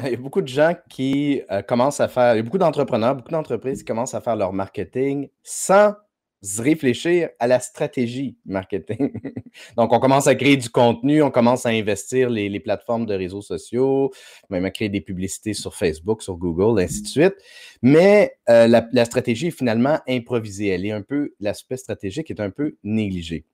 Il y a beaucoup de gens qui euh, commencent à faire, il y a beaucoup d'entrepreneurs, beaucoup d'entreprises qui commencent à faire leur marketing sans réfléchir à la stratégie marketing. Donc, on commence à créer du contenu, on commence à investir les, plateformes de réseaux sociaux, même à créer des publicités sur Facebook, sur Google, ainsi de suite. Mais euh, la, la, stratégie est finalement improvisée. Elle est un peu, l'aspect stratégique est un peu négligé.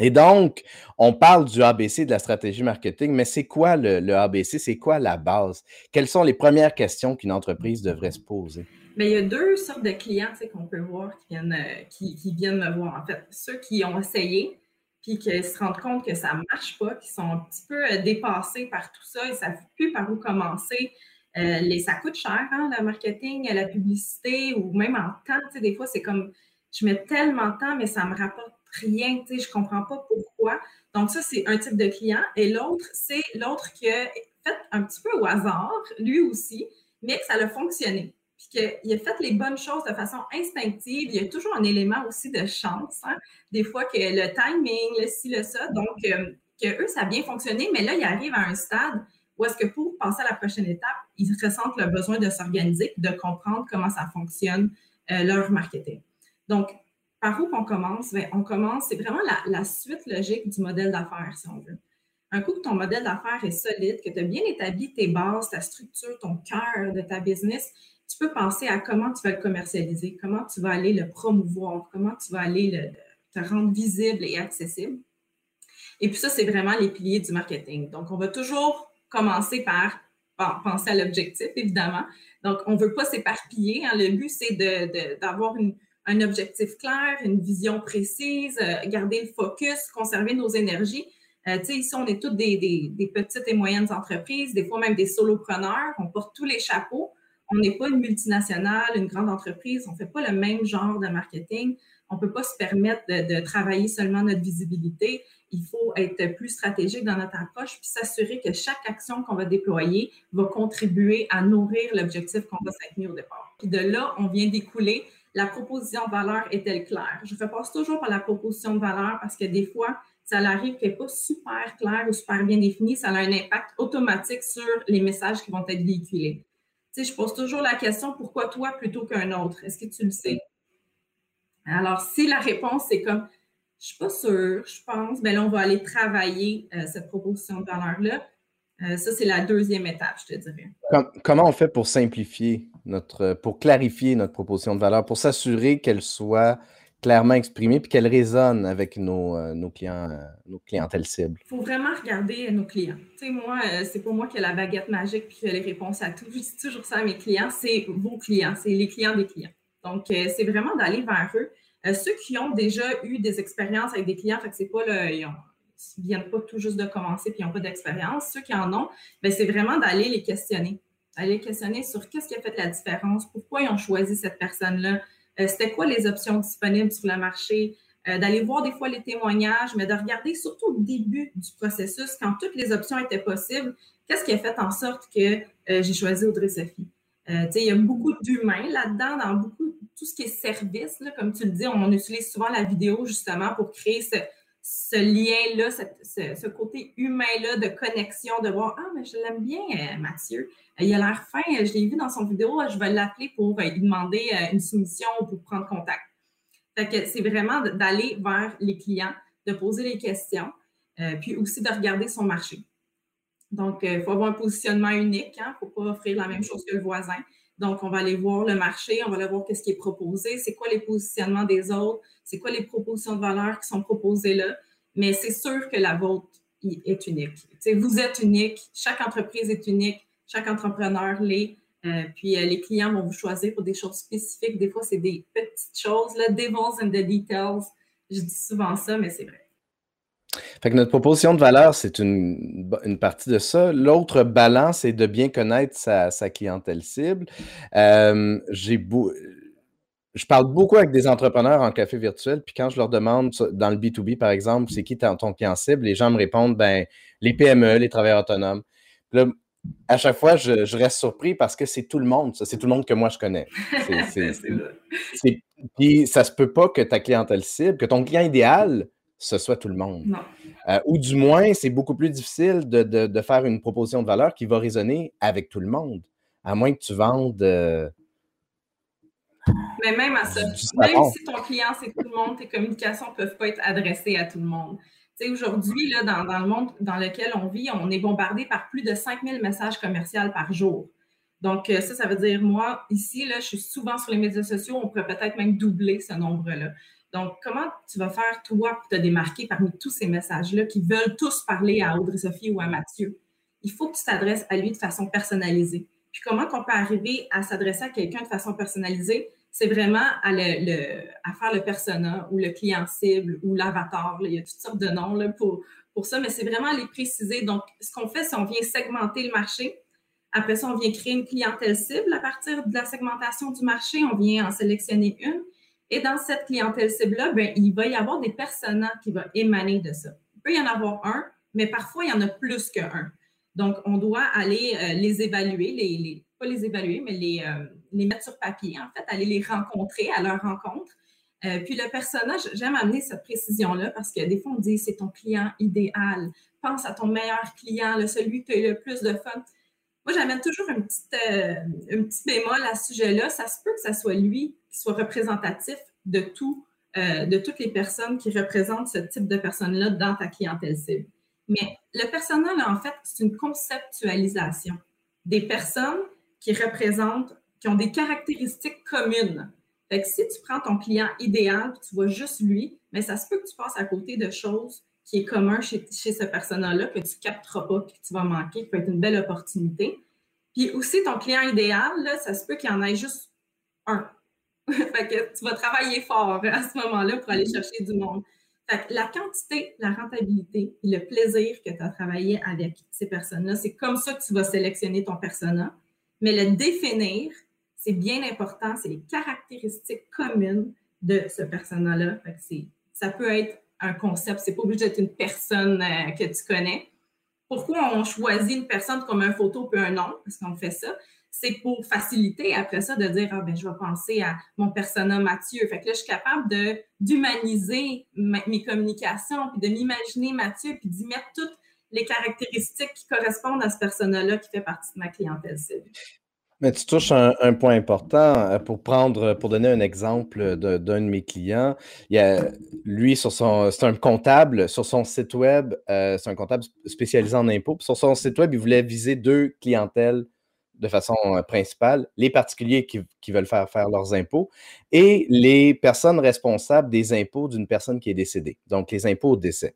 Et donc, on parle du ABC de la stratégie marketing, mais c'est quoi le, ABC? C'est quoi la base? Quelles sont les premières questions qu'une entreprise devrait se poser? Bien, il y a deux sortes de clients qu'on peut voir qui viennent, euh, qui, viennent me voir. En fait, ceux qui ont essayé, puis qui se rendent compte que ça ne marche pas, qui sont un petit peu euh, dépassés par tout ça, ils ne savent plus par où commencer. Euh, les, ça coûte cher, hein, le marketing, la publicité, ou même en temps. Des fois, c'est comme, je mets tellement de temps, mais ça me rapporte rien, tu sais, je comprends pas pourquoi. Donc, ça, c'est un type de client. Et l'autre, c'est l'autre qui a fait un petit peu au hasard, lui aussi, mais que ça a fonctionné. Puis qu'il a fait les bonnes choses de façon instinctive. Il y a toujours un élément aussi de chance. Hein. Des fois que le timing, le ci, le ça. Donc, euh, que eux, ça a bien fonctionné, mais là, ils arrivent à un stade où est-ce que pour passer à la prochaine étape, ils ressentent le besoin de s'organiser, de comprendre comment ça fonctionne, euh, leur marketing. Donc, par où qu'on commence? Ben, on commence, c'est vraiment la, suite logique du modèle d'affaires, si on veut. Un coup que ton modèle d'affaires est solide, que tu as bien établi tes bases, ta structure, ton cœur de ta business, tu peux penser à comment tu vas le commercialiser, comment tu vas aller le promouvoir, comment tu vas aller te rendre visible et accessible. Et puis ça, c'est vraiment les piliers du marketing. Donc, on va toujours commencer par penser à l'objectif, évidemment. Donc, on ne veut pas s'éparpiller. Hein. Le but, c'est d'avoir une, un objectif clair, une vision précise, euh, garder le focus, conserver nos énergies. Euh, tu sais, ici, on est toutes des, petites et moyennes entreprises, des fois même des solopreneurs. On porte tous les chapeaux. On n'est pas une multinationale, une grande entreprise. On ne fait pas le même genre de marketing. On ne peut pas se permettre de, travailler seulement notre visibilité. Il faut être plus stratégique dans notre approche puis s'assurer que chaque action qu'on va déployer va contribuer à nourrir l'objectif qu'on va s'être au départ. Puis de là, on vient d'écouler la proposition de valeur est-elle claire? Je repasse toujours par la proposition de valeur parce que des fois, ça arrive qu'elle n'est pas super claire ou super bien définie. Ça a un impact automatique sur les messages qui vont être véhiculés. Tu je pose toujours la question pourquoi toi plutôt qu'un autre? Est-ce que tu le sais? Alors, si la réponse est comme je ne suis pas sûre, je pense, bien là, on va aller travailler euh, cette proposition de valeur-là. Euh, ça, c'est la deuxième étape, je te dirais. comment on fait pour simplifier? Notre, pour clarifier notre proposition de valeur, pour s'assurer qu'elle soit clairement exprimée puis qu'elle résonne avec nos, euh, nos clients, euh, nos clientèles cibles? Il faut vraiment regarder nos clients. Tu sais, moi, c'est pas moi qui ai la baguette magique puis les réponses à tout. Je dis toujours ça à mes clients, c'est vos clients, c'est les clients des clients. Donc, c'est vraiment d'aller vers eux. ceux qui ont déjà eu des expériences avec des clients, fait que c'est pas le, ne viennent pas tout juste de commencer et ils n'ont pas d'expérience. Ceux qui en ont, ben, c'est vraiment d'aller les questionner. Aller questionner sur qu'est-ce qui a fait la différence, pourquoi ils ont choisi cette personne-là, euh, c'était quoi les options disponibles sur le marché, euh, d'aller voir des fois les témoignages, mais de regarder surtout au début du processus, quand toutes les options étaient possibles, qu'est-ce qui a fait en sorte que euh, j'ai choisi Audrey Sophie? il y a beaucoup d'humains là-dedans, dans beaucoup tout ce qui est service, comme tu le dis, on utilise souvent la vidéo justement pour créer ce, ce lien-là, ce, côté humain-là de connexion, de voir Ah, mais je l'aime bien, euh, Mathieu. Euh, il a l'air fin, je l'ai vu dans son vidéo, je vais l'appeler pour euh, lui demander une soumission ou pour prendre contact. Fait que c'est vraiment d'aller vers les clients, de poser les questions, puis aussi de regarder son marché. Donc, il faut avoir un positionnement unique, il hein, ne faut pas offrir la même chose que le voisin. Donc, on va aller voir le marché, on va aller voir qu'est-ce qui est proposé, c'est quoi les positionnements des autres, c'est quoi les propositions de valeur qui sont proposées là. Mais c'est sûr que la vôtre est unique. vous êtes unique, chaque entreprise est unique, chaque entrepreneur l'est. Euh, puis euh, les clients vont vous choisir pour des choses spécifiques. Des fois, c'est des petites choses, là, devils in the details. Je dis souvent ça, mais c'est vrai. Fait que notre proposition de valeur, c'est une, partie de ça. L'autre balance, c'est de bien connaître sa, clientèle cible. Euh, j'ai je parle beaucoup avec des entrepreneurs en café virtuel, puis quand je leur demande dans le B2B, par exemple, c'est qui ton, client cible, les gens me répondent ben, les PME, les travailleurs autonomes. là, à chaque fois, je, reste surpris parce que c'est tout le monde, c'est tout le monde que moi je connais. Puis ça se peut pas que ta clientèle cible, que ton client idéal ce soit tout le monde. Euh, ou du moins, c'est beaucoup plus difficile de, faire une proposition de valeur qui va résonner avec tout le monde, à moins que tu vendes. Euh, Mais même à ça, même si ton client, c'est tout le monde, tes communications ne peuvent pas être adressées à tout le monde. Aujourd'hui, dans, dans, le monde dans lequel on vit, on est bombardé par plus de 5000 messages commerciaux par jour. Donc, euh, ça, ça veut dire, moi, ici, là, je suis souvent sur les médias sociaux, on pourrait peut-être même doubler ce nombre-là. Donc, comment tu vas faire, toi, pour te démarquer parmi tous ces messages-là qui veulent tous parler à Audrey-Sophie ou à Mathieu? Il faut que tu t'adresses à lui de façon personnalisée. Puis comment qu'on peut arriver à s'adresser à quelqu'un de façon personnalisée? C'est vraiment à, faire le persona ou le client cible ou l'avatar. Il y a toutes sortes de noms pour, pour ça, mais c'est vraiment les préciser. Donc, ce qu'on fait, c'est qu'on vient segmenter le marché. Après ça, on vient créer une clientèle cible à partir de la segmentation du marché. On vient en sélectionner une. Et dans cette clientèle cible-là, ben, il va y avoir des personnages qui vont émaner de ça. Il peut y en avoir un, mais parfois, il y en a plus qu'un. Donc, on doit aller euh, les évaluer, les, pas les évaluer, mais les, euh, les, mettre sur papier, en fait, aller les rencontrer à leur rencontre. Euh, puis le personnage, j'aime amener cette précision-là parce que des fois, on dit c'est ton client idéal. Pense à ton meilleur client, celui qui a le plus de fun. Moi, j'amène toujours un petit, un petit bémol à ce sujet-là. Ça se peut que ce soit lui qui soit représentatif de tout, euh, de toutes les personnes qui représentent ce type de personnes-là dans ta clientèle cible. Mais le personnel, en fait, c'est une conceptualisation des personnes qui représentent, qui ont des caractéristiques communes. Fait que si tu prends ton client idéal, tu vois juste lui, mais ça se peut que tu passes à côté de choses qui est commun chez, ce personnel-là, que tu capteras pas, que tu vas manquer, qui peut être une belle opportunité. Puis aussi, ton client idéal, là, ça se peut qu'il y en ait juste un. fait que tu vas travailler fort à ce moment-là pour aller chercher du monde. Fait que la quantité, la rentabilité et le plaisir que tu as travaillé avec ces personnes-là, c'est comme ça que tu vas sélectionner ton persona. Mais le définir, c'est bien important, c'est les caractéristiques communes de ce persona-là. Ça peut être un concept, c'est pas obligé d'être une personne euh, que tu connais. Pourquoi on choisit une personne comme un photo puis un nom? Parce qu'on fait ça c'est pour faciliter après ça de dire ah ben je vais penser à mon persona Mathieu. Fait que là, je suis capable de d'humaniser mes communications, puis de m'imaginer Mathieu, puis d'y mettre toutes les caractéristiques qui correspondent à ce persona-là qui fait partie de ma clientèle. Mais tu touches un, un, point important euh, pour prendre, pour donner un exemple d'un de, mes clients. Il y a, lui, sur son, c'est un comptable sur son site web, euh, c'est un comptable spécialisé en impôts. Sur son site web, il voulait viser deux clientèles de façon euh, principale, les particuliers qui, veulent faire faire leurs impôts et les personnes responsables des impôts d'une personne qui est décédée, donc les impôts au décès.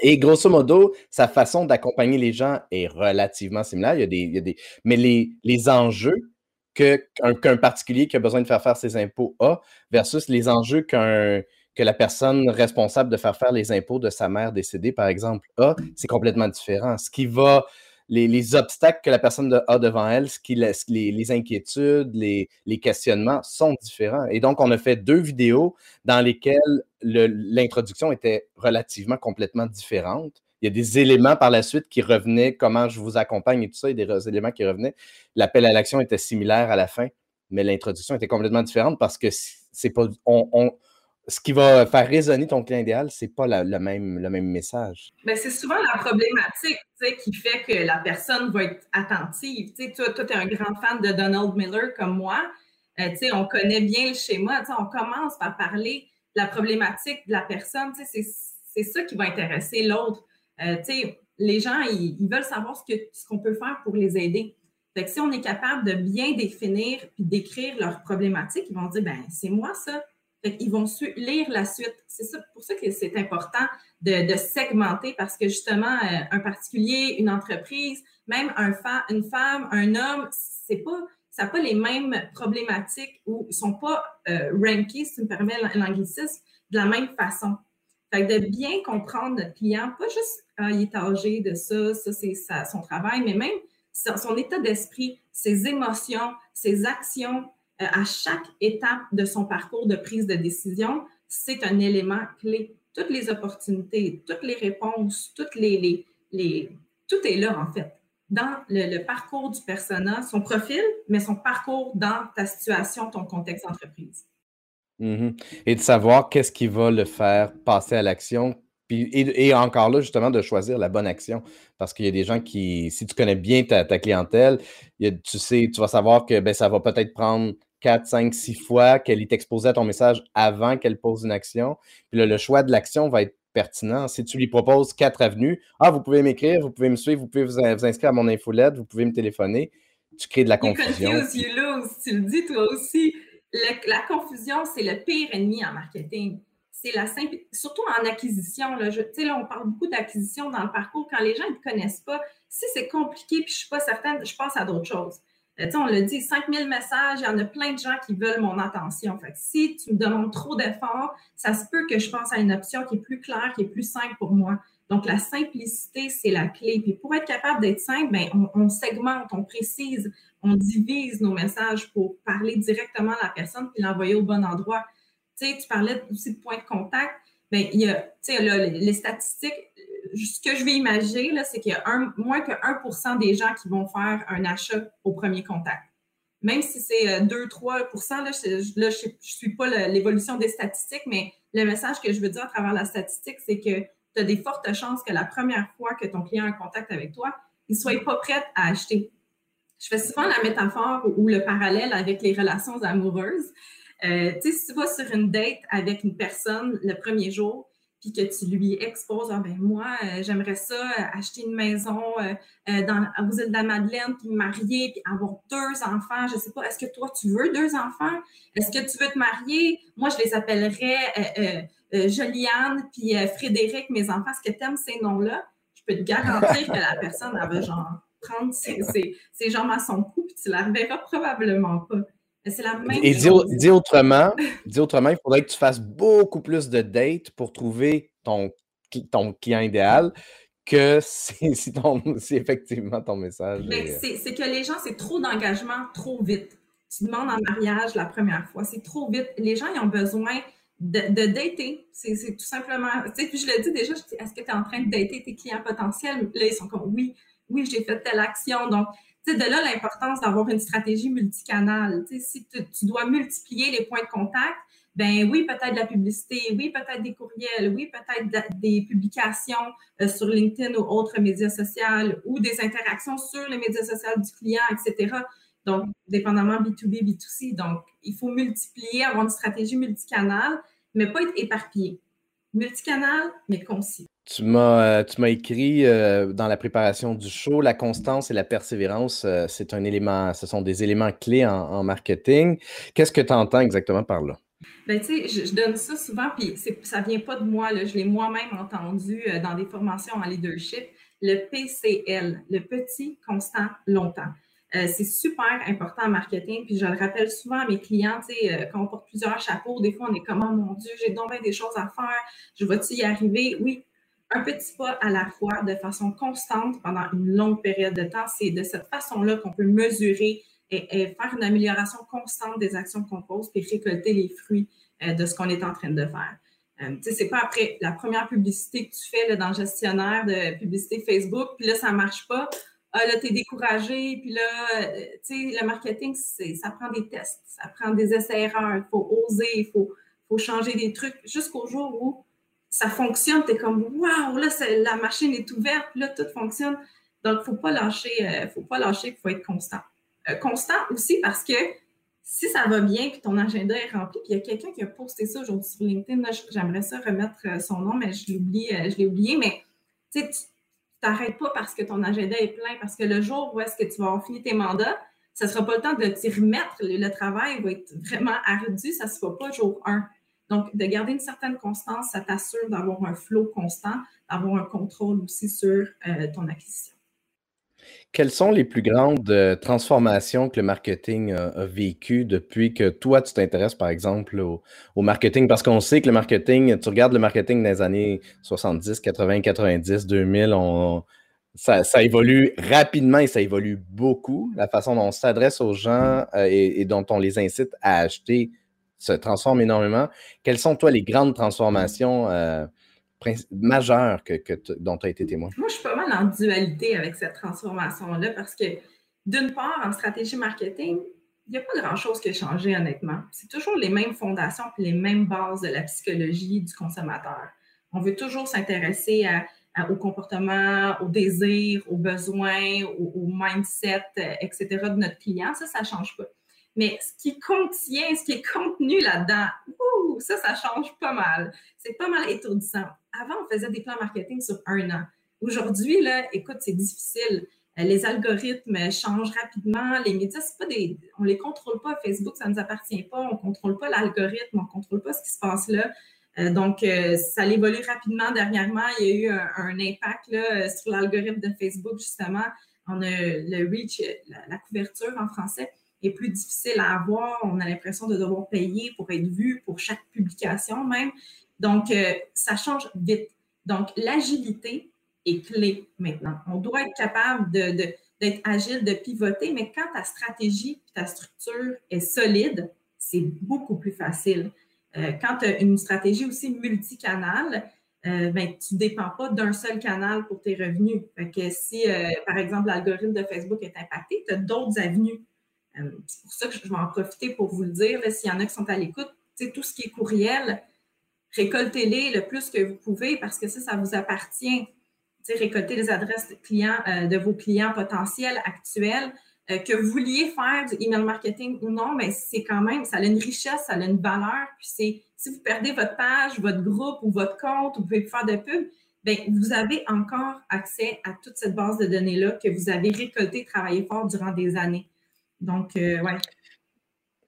Et grosso modo, sa façon d'accompagner les gens est relativement similaire. Il y a des, il mais les, les enjeux qu'un particulier qui a besoin de faire faire ses impôts a versus les enjeux qu'un que la personne responsable de faire faire les impôts de sa mère décédée, par exemple, a, c'est complètement différent. Ce qui va les, obstacles que la personne a devant elle, les, inquiétudes, les, questionnements sont différents. Et donc, on a fait deux vidéos dans lesquelles l'introduction était relativement complètement différente. Il y a des éléments par la suite qui revenaient, comment je vous accompagne et tout ça, il y a des éléments qui revenaient. L'appel à l'action était similaire à la fin, mais l'introduction était complètement différente parce que c'est pas. on, ce qui va faire résonner ton client idéal, c'est pas le, même, le même message. Mais c'est souvent la problématique qui fait que la personne va être attentive. toi, tu es un grand fan de Donald Miller comme moi. Euh, on connaît bien le schéma. On commence par parler de la problématique de la personne. C'est ça qui va intéresser l'autre. Euh, les gens, ils, veulent savoir ce qu'on peut faire pour les aider. Si on est capable de bien définir puis d'écrire leurs problématiques, ils vont dire ben c'est moi ça. Ils vont lire la suite. C'est pour ça que c'est important de, segmenter parce que justement, euh, un particulier, une entreprise, même un une femme, un homme, c'est pas, ça n'a pas les mêmes problématiques ou ils sont pas euh, rankés, si tu me permets l'anglicisme, de la même façon. Fait que de bien comprendre notre client, pas juste ah, il est âgé de ça, ça c'est son travail, mais même son état d'esprit, ses émotions, ses actions, à chaque étape de son parcours de prise de décision, c'est un élément clé. Toutes les opportunités, toutes les réponses, toutes les, les, tout est là en fait dans le, parcours du persona, son profil, mais son parcours dans ta situation, ton contexte d'entreprise. Mhm. Et de savoir qu'est-ce qui va le faire passer à l'action. Et, encore là, justement, de choisir la bonne action. Parce qu'il y a des gens qui, si tu connais bien ta, clientèle, tu sais, tu vas savoir que ben, ça va peut-être prendre 4, 5, 6 fois qu'elle est exposée à ton message avant qu'elle pose une action. Puis là, le choix de l'action va être pertinent. Si tu lui proposes quatre avenues, ah, vous pouvez m'écrire, vous pouvez me suivre, vous pouvez vous, inscrire à mon infolette, vous pouvez me téléphoner, tu crées de la confusion. tu le dis toi aussi la confusion, c'est le pire ennemi en marketing. C'est la simple, surtout en acquisition. Là, je, là, on parle beaucoup d'acquisition dans le parcours. Quand les gens ne connaissent pas, si c'est compliqué puis je ne suis pas certaine, je passe à d'autres choses. Euh, on le dit, 5000 messages, il y en a plein de gens qui veulent mon attention. Si tu me demandes trop d'efforts, ça se peut que je pense à une option qui est plus claire, qui est plus simple pour moi. Donc, la simplicité, c'est la clé. Puis pour être capable d'être simple, ben, on, segmente, on précise, on divise nos messages pour parler directement à la personne et l'envoyer au bon endroit. Tu parlais aussi de points de contact. Bien, il y a, les, statistiques, ce que je vais imaginer, c'est qu'il y a un, moins que 1% des gens qui vont faire un achat au premier contact. Même si c'est 2-3% euh, là, je ne suis pas l'évolution des statistiques, mais le message que je veux dire à travers la statistique, c'est que tu as des fortes chances que la première fois que ton client a un contact avec toi, il ne soit pas prêt à acheter. Je fais souvent la métaphore ou le parallèle avec les relations amoureuses. Euh, tu sais, si tu vas sur une date avec une personne le premier jour, puis que tu lui exposes, ah ben moi, euh, j'aimerais ça, euh, acheter une maison dans, aux îles de la Madeleine, puis me marier, puis avoir deux enfants. Je ne sais pas, est-ce que toi, tu veux deux enfants? Est-ce que tu veux te marier? Moi, je les appellerais Joliane, puis Frédéric, mes enfants. Est-ce que tu aimes ces noms-là? Je peux te garantir que la personne avait genre prendre ses, jambes à son cou, puis tu la reverras probablement pas. C'est la même Et chose. Dis, autrement, dis autrement, il faudrait que tu fasses beaucoup plus de dates pour trouver ton, ton client idéal que si, si, effectivement ton message. Ben, c'est que les gens, c'est trop d'engagement trop vite. Tu demandes en mariage la première fois, c'est trop vite. Les gens, ils ont besoin de, de dater. C'est tout simplement. Tu sais, puis je le dis déjà, est-ce que tu es en train de dater tes clients potentiels? Là, ils sont comme oui oui, j'ai fait telle action. Donc, tu sais, de là l'importance d'avoir une stratégie multicanale. Tu sais, si tu, dois multiplier les points de contact, ben oui, peut-être de la publicité, oui, peut-être des courriels, oui, peut-être des publications euh, sur LinkedIn ou autres médias sociaux ou des interactions sur les médias sociaux du client, etc. Donc, dépendamment B2B, B2C. Donc, il faut multiplier, avoir une stratégie multicanale, mais pas être éparpillé. Multicanal, mais concis. Tu m'as, euh, tu m'as écrit euh, dans la préparation du show, la constance et la persévérance, euh, c'est un élément, ce sont des éléments clés en, marketing. Qu'est-ce que tu entends exactement par là? Ben, tu sais, je, donne ça souvent, puis ça ne vient pas de moi, je l'ai moi-même entendu dans des formations en leadership, le PCL, le petit, constant, longtemps. c'est super important en marketing, puis je le rappelle souvent à mes clients, tu sais, quand on porte plusieurs chapeaux, des fois on est comme, oh mon Dieu, j'ai donc des choses à faire, je vais-tu y arriver? Oui, un petit pas à la fois de façon constante pendant une longue période de temps. C'est de cette façon-là qu'on peut mesurer et, faire une amélioration constante des actions qu'on pose et récolter les fruits euh, de ce qu'on est en train de faire. Euh, tu sais, c'est pas après la première publicité que tu fais dans le gestionnaire de publicité Facebook, puis là, ça ne marche pas. Ah, là, tu es découragé, puis là, euh, tu sais, le marketing, ça prend des tests, ça prend des essais-erreurs, il faut oser, il faut, faut changer des trucs jusqu'au jour où ça fonctionne, tu es comme waouh, là, la machine est ouverte, là, tout fonctionne. Donc, il ne faut pas lâcher, euh, faut pas lâcher, il faut être constant. Euh, constant aussi parce que si ça va bien, puis ton agenda est rempli, puis il y a quelqu'un qui a posté ça aujourd'hui sur LinkedIn, j'aimerais ça remettre euh, son nom, mais je l'ai oublié, je l'ai oublié, mais tu sais, t'arrêtes pas parce que ton agenda est plein, parce que le jour où est-ce que tu vas avoir fini tes mandats, ça ne sera pas le temps de t'y remettre. Le, travail va être vraiment ardu, ça ne se fera pas jour 1. Donc, de garder une certaine constance, ça t'assure d'avoir un flow constant, d'avoir un contrôle aussi sur euh, ton acquisition. Quelles sont les plus grandes euh, transformations que le marketing a, vécues depuis que toi, tu t'intéresses, par exemple, au, marketing? Parce qu'on sait que le marketing, tu regardes le marketing des années 70, 80, 90, 2000, ça, évolue rapidement et ça évolue beaucoup. La façon dont on s'adresse aux gens euh, et, dont on les incite à acheter se transforme énormément. Quelles sont, toi, les grandes transformations euh, majeures que, dont tu as été témoin? Moi, je suis pas mal en dualité avec cette transformation-là parce que, d'une part, en stratégie marketing, il n'y a pas grand-chose qui a changé, honnêtement. C'est toujours les mêmes fondations et les mêmes bases de la psychologie du consommateur. On veut toujours s'intéresser au comportement, aux désirs, aux besoins, au, mindset, euh, etc. de notre client. Ça, ça ne change pas. Mais ce qui contient, ce qui est contenu là-dedans, ça, ça change pas mal. C'est pas mal étourdissant. Avant, on faisait des plans marketing sur un an. Aujourd'hui, là, écoute, c'est difficile. Euh, les algorithmes changent rapidement. Les médias, c'est pas des, on les contrôle pas. Facebook, ça nous appartient pas. On contrôle pas l'algorithme. On contrôle pas ce qui se passe là. Euh, donc, euh, ça évolue rapidement. Dernièrement, il y a eu un, impact là, sur l'algorithme de Facebook, justement. On a le reach, la, couverture en français est plus difficile à avoir. On a l'impression de devoir payer pour être vu pour chaque publication même. Donc, ça change vite. Donc, l'agilité, est clé maintenant. On doit être capable d'être de, agile, de pivoter, mais quand ta stratégie ta structure est solide, c'est beaucoup plus facile. Euh, quand tu as une stratégie aussi multicanale, euh, ben, tu ne dépends pas d'un seul canal pour tes revenus. que si, euh, par exemple, l'algorithme de Facebook est impacté, tu as d'autres avenues. C'est pour ça que je vais en profiter pour vous le dire. S'il y en a qui sont à l'écoute, tout ce qui est courriel, récoltez-les le plus que vous pouvez parce que ça, ça vous appartient récolter les adresses clients, euh, de vos clients potentiels actuels. Euh, que vous vouliez faire du email marketing ou non, mais c'est quand même, ça a une richesse, ça a une valeur. Puis si vous perdez votre page, votre groupe ou votre compte, vous pouvez faire de pub, bien, vous avez encore accès à toute cette base de données-là que vous avez récolté, travaillé fort durant des années. Donc, euh, ouais.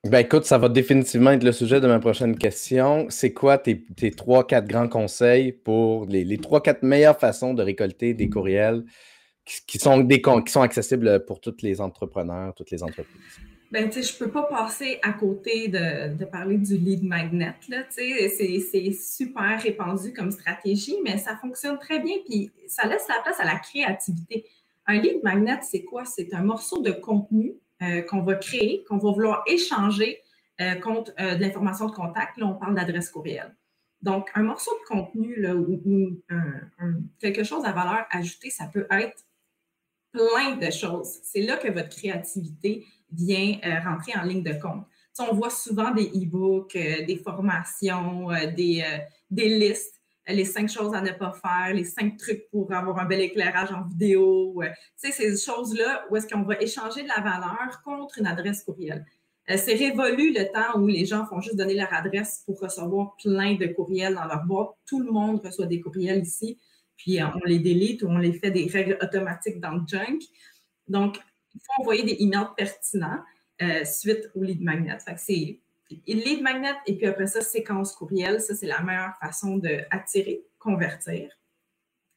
Ben écoute, ça va définitivement être le sujet de ma prochaine question. C'est quoi tes, trois, quatre grands conseils pour les, trois, quatre meilleures façons de récolter des courriels qui, sont, des, qui sont accessibles pour tous les entrepreneurs, toutes les entreprises? Ben, tu sais, je peux pas passer à côté de, parler du lead magnet, là, tu sais, c'est super répandu comme stratégie, mais ça fonctionne très bien, puis ça laisse la place à la créativité. Un lead magnet, c'est quoi? C'est un morceau de contenu euh, qu'on va créer, qu'on va vouloir échanger euh, contre euh, de l'information de contact. Là, on parle d'adresse courriel. Donc, un morceau de contenu ou, quelque chose à valeur ajoutée, ça peut être plein de choses. C'est là que votre créativité vient rentrer en ligne de compte. on voit souvent des e-books, des formations, des, des listes les cinq choses à ne pas faire, les cinq trucs pour avoir un bel éclairage en vidéo. Euh, tu sais, ces choses-là où est-ce qu'on va échanger de la valeur contre une adresse courriel. Euh, c'est révolu le temps où les gens font juste donner leur adresse pour recevoir plein de courriels dans leur boîte. Tout le monde reçoit des courriels ici, puis euh, on les délite ou on les fait des règles automatiques dans le junk. Donc, il faut envoyer des emails pertinents suite au lead magnet. Fait que c'est lead magnet et puis après ça, séquence courriel. Ça, c'est la meilleure façon d'attirer, convertir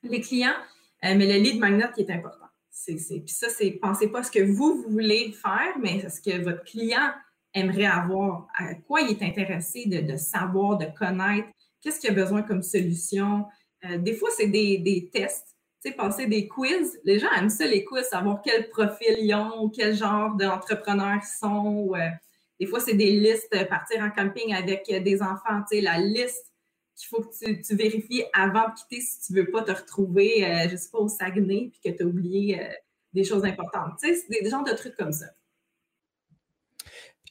les clients. Euh, mais le lead magnet qui est important. puis ça, c'est pensez pas ce que vous, voulez faire, mais ce que votre client aimerait avoir, à quoi il est intéressé de, savoir, de connaître, qu'est-ce qu'il a besoin comme solution? Euh, des fois, c'est des, tests. Tu sais, passer des quiz. Les gens aiment ça, les quiz, savoir quel profil ils ont, quel genre d'entrepreneurs ils sont. Euh, des fois, c'est des listes, euh, partir en camping avec euh, des enfants, tu sais, la liste qu'il faut que tu, vérifies avant de quitter si tu ne veux pas te retrouver, euh, je ne sais pas, au Saguenay, puis que tu as oublié des choses importantes. Tu sais, c'est des genres de trucs comme ça.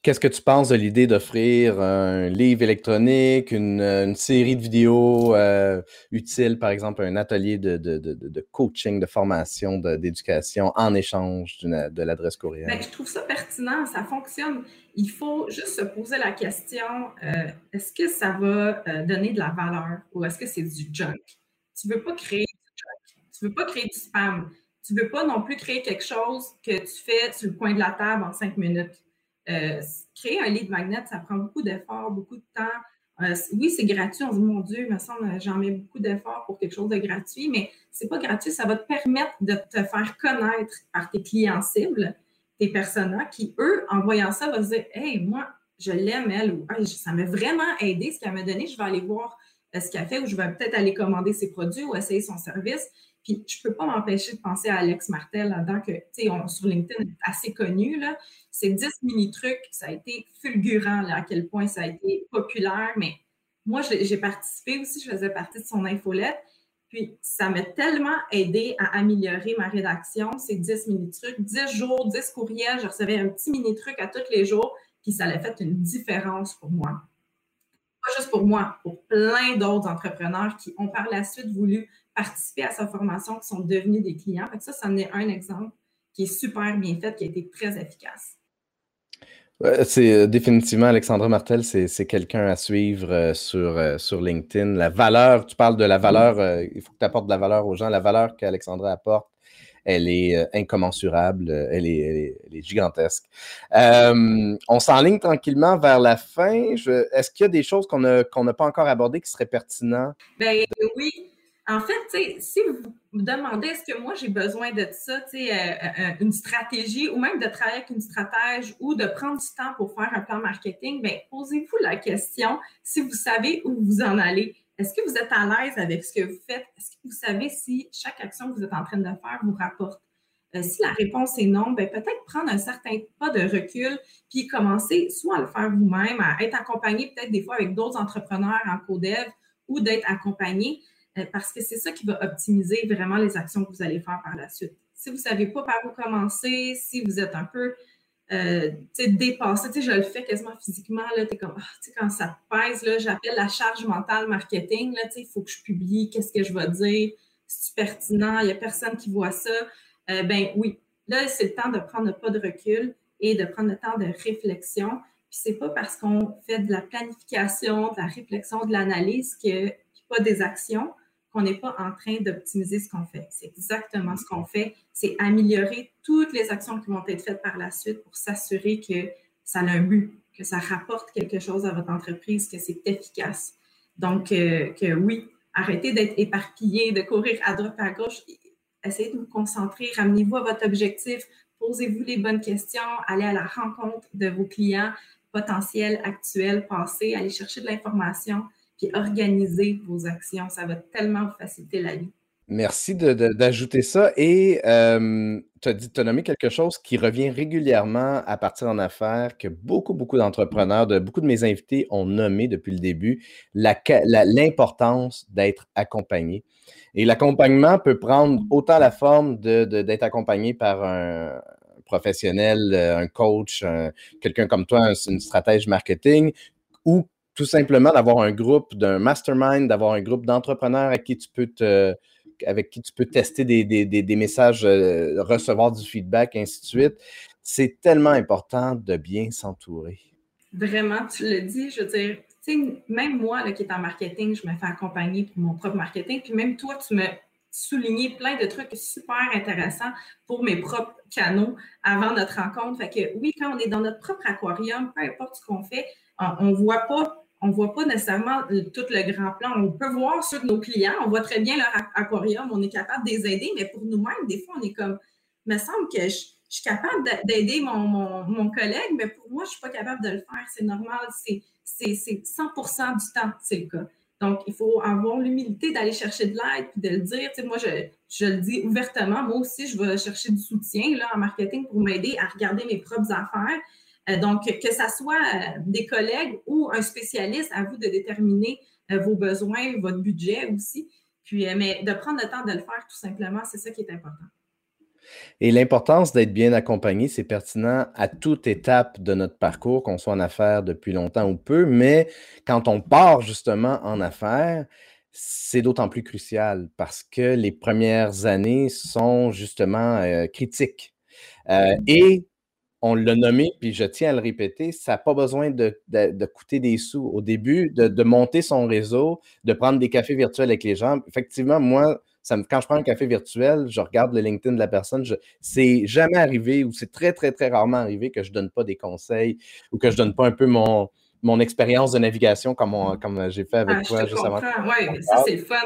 Qu'est-ce que tu penses de l'idée d'offrir un livre électronique, une, série de vidéos euh, utiles, par exemple un atelier de, coaching, de formation, d'éducation en échange de l'adresse courriel? Ben, je trouve ça pertinent, ça fonctionne. Il faut juste se poser la question, euh, est-ce que ça va euh, donner de la valeur ou est-ce que c'est du junk? Tu ne veux pas créer du junk, tu ne veux pas créer du spam, tu ne veux pas non plus créer quelque chose que tu fais sur le coin de la table en cinq minutes euh, créer un lead magnet, ça prend beaucoup d'efforts, beaucoup de temps. Euh, oui, c'est gratuit. On dit, mon Dieu, il me semble, j'en mets beaucoup d'efforts pour quelque chose de gratuit, mais c'est pas gratuit. Ça va te permettre de te faire connaître par tes clients cibles, tes personas qui, eux, en voyant ça, vont se dire, hey, moi, je l'aime, elle, ou ça m'a vraiment aidé ce qu'elle m'a donné. Je vais aller voir euh, ce qu'elle fait ou je vais peut-être aller commander ses produits ou essayer son service. Puis je ne peux pas m'empêcher de penser à Alex Martel là-dedans, que, tu sais, sur LinkedIn, assez connu, là. Ces 10 mini-trucs, ça a été fulgurant, là, à quel point ça a été populaire. Mais moi, j'ai participé aussi, je faisais partie de son infolette. Puis, ça m'a tellement aidé à améliorer ma rédaction, ces 10 mini-trucs. 10 jours, 10 courriels, je recevais un petit mini-truc à tous les jours, puis ça a fait une différence pour moi. Pas juste pour moi, pour plein d'autres entrepreneurs qui ont par la suite voulu participer à sa formation, qui sont devenus des clients. Fait ça, ça en est un exemple qui est super bien fait, qui a été très efficace. C'est euh, définitivement Alexandra Martel, c'est quelqu'un à suivre euh, sur, euh, sur LinkedIn. La valeur, tu parles de la valeur, il faut que tu apportes de la valeur aux gens. La valeur qu'Alexandra apporte, elle est incommensurable, elle est, gigantesque. on s'enligne tranquillement vers la fin. Est-ce qu'il y a des choses qu'on n'a pas encore abordées qui seraient pertinentes? Ben oui. En fait, si vous me demandez est-ce que moi j'ai besoin de ça, euh, euh, une stratégie ou même de travailler avec une stratège ou de prendre du temps pour faire un plan marketing, bien, posez-vous la question si vous savez où vous en allez. Est-ce que vous êtes à l'aise avec ce que vous faites? Est-ce que vous savez si chaque action que vous êtes en train de faire vous rapporte? Euh, si la réponse est non, bien, peut-être prendre un certain pas de recul, puis commencer soit à le faire vous-même, à être accompagné peut-être des fois avec d'autres entrepreneurs en co-dev ou d'être accompagné. Euh, parce que c'est ça qui va optimiser vraiment les actions que vous allez faire par la suite. Si vous ne savez pas par où commencer, si vous êtes un peu euh, dépassé, je le fais quasiment physiquement, là, es comme, ah, quand ça pèse, j'appelle la charge mentale marketing, il faut que je publie, qu'est-ce que je vais dire, c'est pertinent, il n'y a personne qui voit ça. Euh, ben oui, là, c'est le temps de prendre le pas de recul et de prendre le temps de réflexion. Puis c'est pas parce qu'on fait de la planification, de la réflexion, de l'analyse a pas des actions on n'est pas en train d'optimiser ce qu'on fait. C'est exactement ce qu'on fait. C'est améliorer toutes les actions qui vont être faites par la suite pour s'assurer que ça a un but, que ça rapporte quelque chose à votre entreprise, que c'est efficace. Donc, euh, que oui, arrêtez d'être éparpillé, de courir à droite à gauche. Essayez de vous concentrer, ramenez-vous à votre objectif, posez-vous les bonnes questions, allez à la rencontre de vos clients potentiels, actuels, passés, allez chercher de l'information puis organiser vos actions. Ça va tellement faciliter la vie. Merci d'ajouter ça. Et euh, tu as, as nommé quelque chose qui revient régulièrement à partir en affaires, que beaucoup, beaucoup d'entrepreneurs, de, beaucoup de mes invités ont nommé depuis le début, l'importance d'être accompagné. Et l'accompagnement peut prendre autant la forme d'être accompagné par un professionnel, un coach, quelqu'un comme toi, une stratège marketing, ou tout simplement d'avoir un groupe, d'un mastermind, d'avoir un groupe d'entrepreneurs avec qui tu peux te, avec qui tu peux tester des, messages, euh, recevoir du feedback, ainsi de suite. C'est tellement important de bien s'entourer. Vraiment, tu le dis, je veux dire, même moi là, qui est en marketing, je me fais accompagner pour mon propre marketing. Puis même toi, tu m'as souligné plein de trucs super intéressants pour mes propres canaux avant notre rencontre. Fait que oui, quand on est dans notre propre aquarium, peu importe ce qu'on fait, on ne voit pas on ne voit pas nécessairement tout le grand plan. On peut voir ceux de nos clients, on voit très bien leur aquarium, on est capable de les aider, mais pour nous-mêmes, des fois, on est comme, il me semble que je, suis capable d'aider mon, collègue, mais pour moi, je ne suis pas capable de le faire. C'est normal, c'est 100% du temps, c'est le cas. Donc, il faut avoir l'humilité d'aller chercher de l'aide et de le dire. Tu sais, moi, je, je, le dis ouvertement. Moi aussi, je vais chercher du soutien là, en marketing pour m'aider à regarder mes propres affaires. Euh, donc, que ce soit euh, des collègues ou un spécialiste, à vous de déterminer euh, vos besoins, votre budget aussi. Puis, mais de prendre le temps de le faire, tout simplement, c'est ça qui est important. Et l'importance d'être bien accompagné, c'est pertinent à toute étape de notre parcours, qu'on soit en affaires depuis longtemps ou peu, mais quand on part justement en affaires, c'est d'autant plus crucial parce que les premières années sont justement critiques. et on l'a nommé, puis je tiens à le répéter, ça n'a pas besoin de, coûter des sous. Au début, de, monter son réseau, de prendre des cafés virtuels avec les gens. Effectivement, moi, ça quand je prends un café virtuel, je regarde le LinkedIn de la personne. C'est jamais arrivé ou c'est très, très, très rarement arrivé que je ne donne pas des conseils ou que je ne donne pas un peu mon, mon expérience de navigation comme, comme j'ai fait avec ah, toi juste avant. Oui, ça, c'est le fun.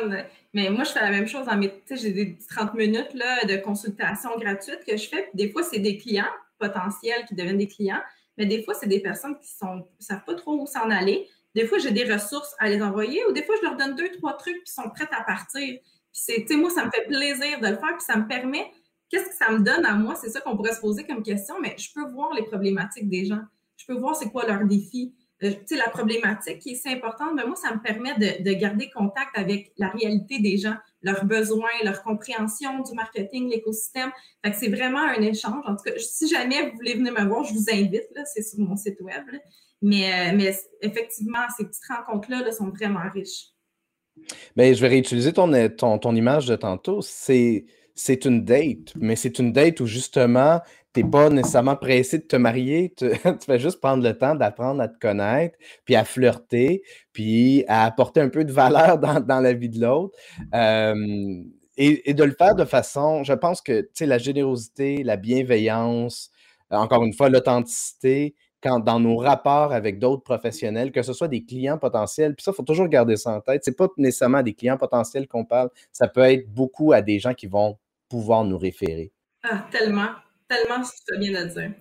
Mais moi, je fais la même chose dans mes. J'ai des 30 minutes là, de consultation gratuite que je fais. Des fois, c'est des clients potentiels qui deviennent des clients, mais des fois, c'est des personnes qui ne savent pas trop où s'en aller. Des fois, j'ai des ressources à les envoyer ou des fois, je leur donne deux, trois trucs qui sont prêts à partir. Puis moi, ça me fait plaisir de le faire, puis ça me permet, qu'est-ce que ça me donne à moi? C'est ça qu'on pourrait se poser comme question, mais je peux voir les problématiques des gens. Je peux voir c'est quoi leurs défis. Euh, la problématique qui est importante, mais moi, ça me permet de, garder contact avec la réalité des gens, leurs besoins, leur compréhension du marketing, l'écosystème. C'est vraiment un échange. En tout cas, si jamais vous voulez venir me voir, je vous invite, là, c'est sur mon site web. Mais, euh, mais effectivement, ces petites rencontres-là sont vraiment riches. Bien, je vais réutiliser ton, ton, ton image de tantôt. C'est c'est une date, mais c'est une date où justement, tu n'es pas nécessairement pressé de te marier, tu, tu, juste prendre le temps d'apprendre à te connaître, puis à flirter, puis à apporter un peu de valeur dans, la vie de l'autre. et, de le faire de façon, je pense que la générosité, la bienveillance, encore une fois, l'authenticité, quand, dans nos rapports avec d'autres professionnels, que ce soit des clients potentiels, puis ça, il faut toujours garder ça en tête. Ce n'est pas nécessairement des clients potentiels qu'on parle, ça peut être beaucoup à des gens qui vont pouvoir nous référer. Ah, tellement, tellement ce que tu bien de dire.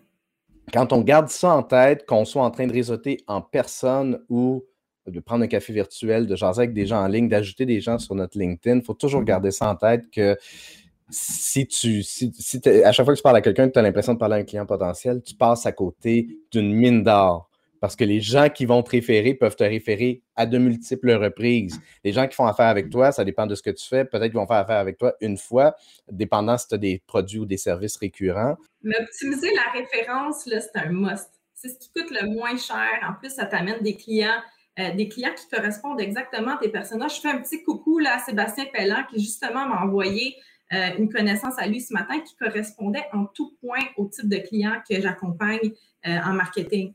Quand on garde ça en tête, qu'on soit en train de réseauter en personne ou de prendre un café virtuel, de jaser avec des gens en ligne, d'ajouter des gens sur notre LinkedIn, il faut toujours garder ça en tête que si tu, si, à chaque fois que tu parles à quelqu'un, tu as l'impression de parler à un client potentiel, tu passes à côté d'une mine d'or parce que les gens qui vont te référer peuvent te référer à de multiples reprises. Les gens qui font affaire avec toi, ça dépend de ce que tu fais. Peut-être qu'ils vont faire affaire avec toi une fois, dépendant si tu as des produits ou des services récurrents. Mais optimiser la référence, c'est un must. C'est ce qui coûte le moins cher. En plus, ça t'amène des clients, euh, des clients qui correspondent exactement à tes personnages. Je fais un petit coucou là, à Sébastien Pellan qui justement m'a envoyé euh, une connaissance à lui ce matin qui correspondait en tout point au type de client que j'accompagne euh, en marketing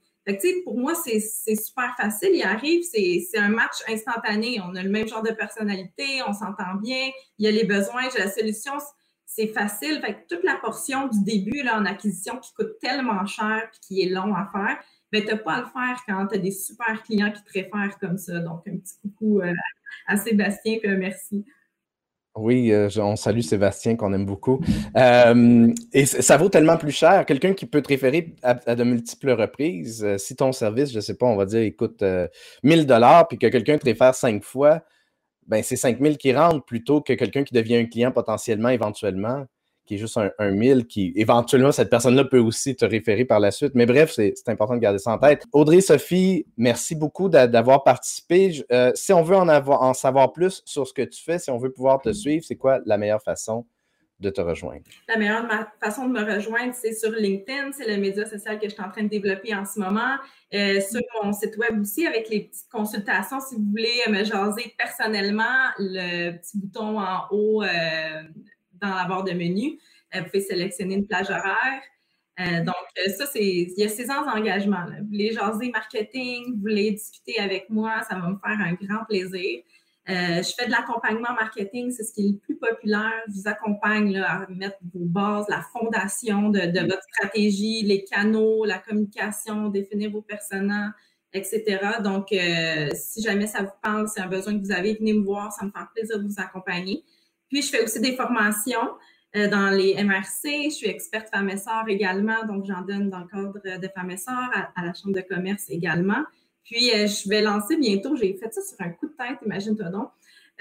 pour moi, c'est super facile. Il arrive, c'est un match instantané. On a le même genre de personnalité, on s'entend bien, il y a les besoins, j'ai la solution. C'est facile. Fait toute la portion du début là, en acquisition qui coûte tellement cher et qui est long à faire, ben, tu n'as pas à le faire quand tu as des super clients qui te réfèrent comme ça. Donc, un petit coucou euh, à Sébastien et merci. Oui, euh, on salue Sébastien qu'on aime beaucoup. Euh, et ça vaut tellement plus cher. Quelqu'un qui peut te référer à, de multiples reprises, euh, si ton service, je ne sais pas, on va dire, il coûte 1000 dollars, puis que quelqu'un te réfère cinq fois, ben c'est 5000 qui rentrent plutôt que quelqu'un qui devient un client potentiellement, éventuellement qui est juste un, un 1000, qui éventuellement, cette personne-là peut aussi te référer par la suite. Mais bref, c'est important de garder ça en tête. Audrey, Sophie, merci beaucoup d'avoir participé. Euh, si on veut en, avoir, en savoir plus sur ce que tu fais, si on veut pouvoir te suivre, c'est quoi la meilleure façon de te rejoindre? La meilleure façon de me rejoindre, c'est sur LinkedIn. C'est le média social que je suis en train de développer en ce moment. Euh, sur mon site web aussi, avec les petites consultations, si vous voulez me jaser personnellement, le petit bouton en haut euh, dans la barre de menu. Euh, vous pouvez sélectionner une plage horaire. Euh, donc, euh, ça, c'est, il y a ces engagements. Là. Vous voulez jaser marketing, vous voulez discuter avec moi, ça va me faire un grand plaisir. je fais de l'accompagnement marketing, c'est ce qui est le plus populaire. Je vous accompagne là, à mettre vos bases, la fondation de, votre stratégie, les canaux, la communication, définir vos personnages, etc. Donc, si jamais ça vous parle, c'est un besoin que vous avez, venez me voir, ça me fait plaisir de vous accompagner. Puis, je fais aussi des formations euh, dans les MRC. Je suis experte femme et également, donc j'en donne dans le cadre de femme et à, la Chambre de commerce également. Puis, euh, je vais lancer bientôt, j'ai fait ça sur un coup de tête, imagine-toi donc.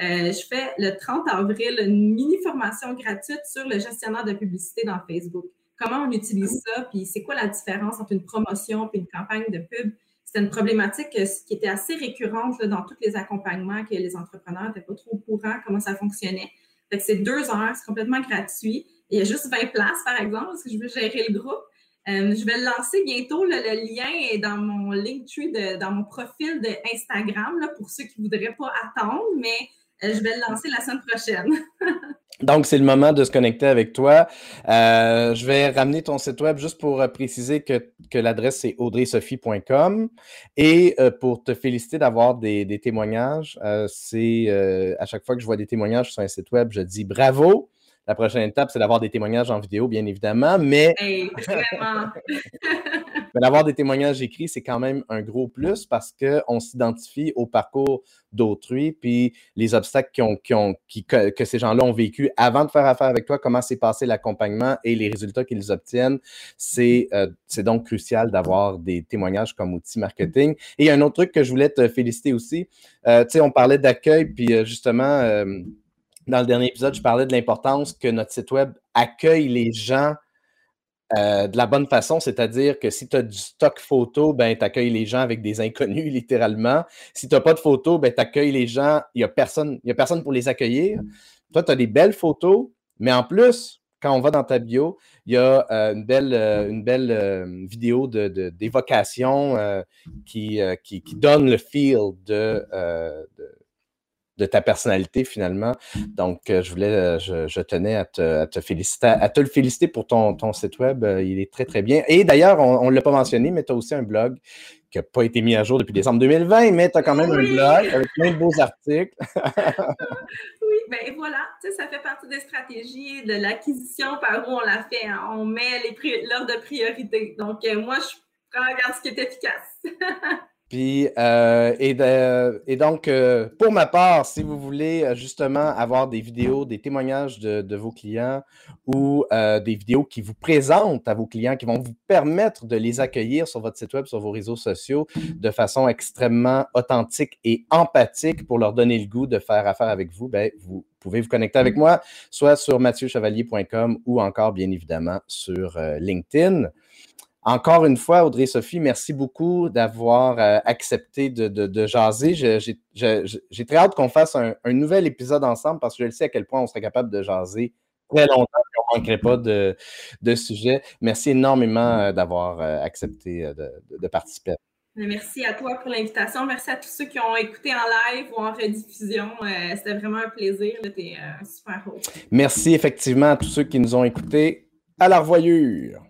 Euh, je fais le 30 avril une mini formation gratuite sur le gestionnaire de publicité dans Facebook. Comment on utilise ça, puis c'est quoi la différence entre une promotion et une campagne de pub? C'était une problématique qui était assez récurrente dans tous les accompagnements que les entrepreneurs n'étaient pas trop au courant comment ça fonctionnait c'est deux heures, c'est complètement gratuit. Il y a juste 20 places, par exemple, parce que je veux gérer le groupe. Euh, je vais le lancer bientôt. le lien est dans mon Linktree, de, dans mon profil de Instagram, pour ceux qui ne voudraient pas attendre, mais euh, je vais le lancer la semaine prochaine. Donc, c'est le moment de se connecter avec toi. Euh, je vais ramener ton site web juste pour euh, préciser que, l'adresse c'est audreysophie.com et euh, pour te féliciter d'avoir des, témoignages. c'est à chaque fois que je vois des témoignages sur un site web, je dis bravo. La prochaine étape, c'est d'avoir des témoignages en vidéo, bien évidemment, mais. vraiment. Mais d'avoir des témoignages écrits, c'est quand même un gros plus parce qu'on s'identifie au parcours d'autrui, puis les obstacles que, ces gens-là ont vécu avant de faire affaire avec toi, comment s'est passé l'accompagnement et les résultats qu'ils obtiennent. C'est euh, donc crucial d'avoir des témoignages comme outil marketing. Et un autre truc que je voulais te féliciter aussi, euh, tu sais, on parlait d'accueil, puis euh, justement, dans le dernier épisode, je parlais de l'importance que notre site web accueille les gens euh, de la bonne façon, c'est-à-dire que si tu as du stock photo, ben, tu accueilles les gens avec des inconnus, littéralement. Si tu n'as pas de photos, ben, tu accueilles les gens, il n'y a, personne, a personne pour les accueillir. Toi, tu as des belles photos, mais en plus, quand on va dans ta bio, il y a euh, une belle, euh, une belle vidéo d'évocation de, qui, qui, donne le feel de ta personnalité finalement. Donc, euh, je voulais, euh, je, tenais à te, féliciter, à te le féliciter pour ton, ton site web. Euh, il est très, très bien. Et d'ailleurs, on ne l'a pas mentionné, mais tu as aussi un blog qui n'a pas été mis à jour depuis décembre 2020, mais tu as quand même un blog avec plein de beaux articles. oui, ben voilà, ça fait partie des stratégies de l'acquisition par où on la fait. Hein. On met l'ordre de priorité. Donc, moi, je prends regarde ce qui est efficace. Puis, euh, et, donc, euh, pour ma part, si vous voulez euh, justement avoir des vidéos, des témoignages de, vos clients ou des vidéos qui vous présentent à vos clients, qui vont vous permettre de les accueillir sur votre site web, sur vos réseaux sociaux de façon extrêmement authentique et empathique pour leur donner le goût de faire affaire avec vous, ben, vous pouvez vous connecter avec moi, soit sur mathieuchevalier.com ou encore, bien évidemment, sur LinkedIn. Encore une fois, Audrey-Sophie, merci beaucoup d'avoir euh, accepté de, jaser. J'ai très hâte qu'on fasse un, nouvel épisode ensemble parce que je sais à quel point on serait capable de jaser très longtemps et on ne manquerait pas de, de sujet. Merci énormément euh, d'avoir euh, accepté de, participer. Merci à toi pour l'invitation. Merci à tous ceux qui ont écouté en live ou en rediffusion. C'était vraiment un plaisir. Tu es super haut. Merci effectivement à tous ceux qui nous ont écoutés. À la revoyure.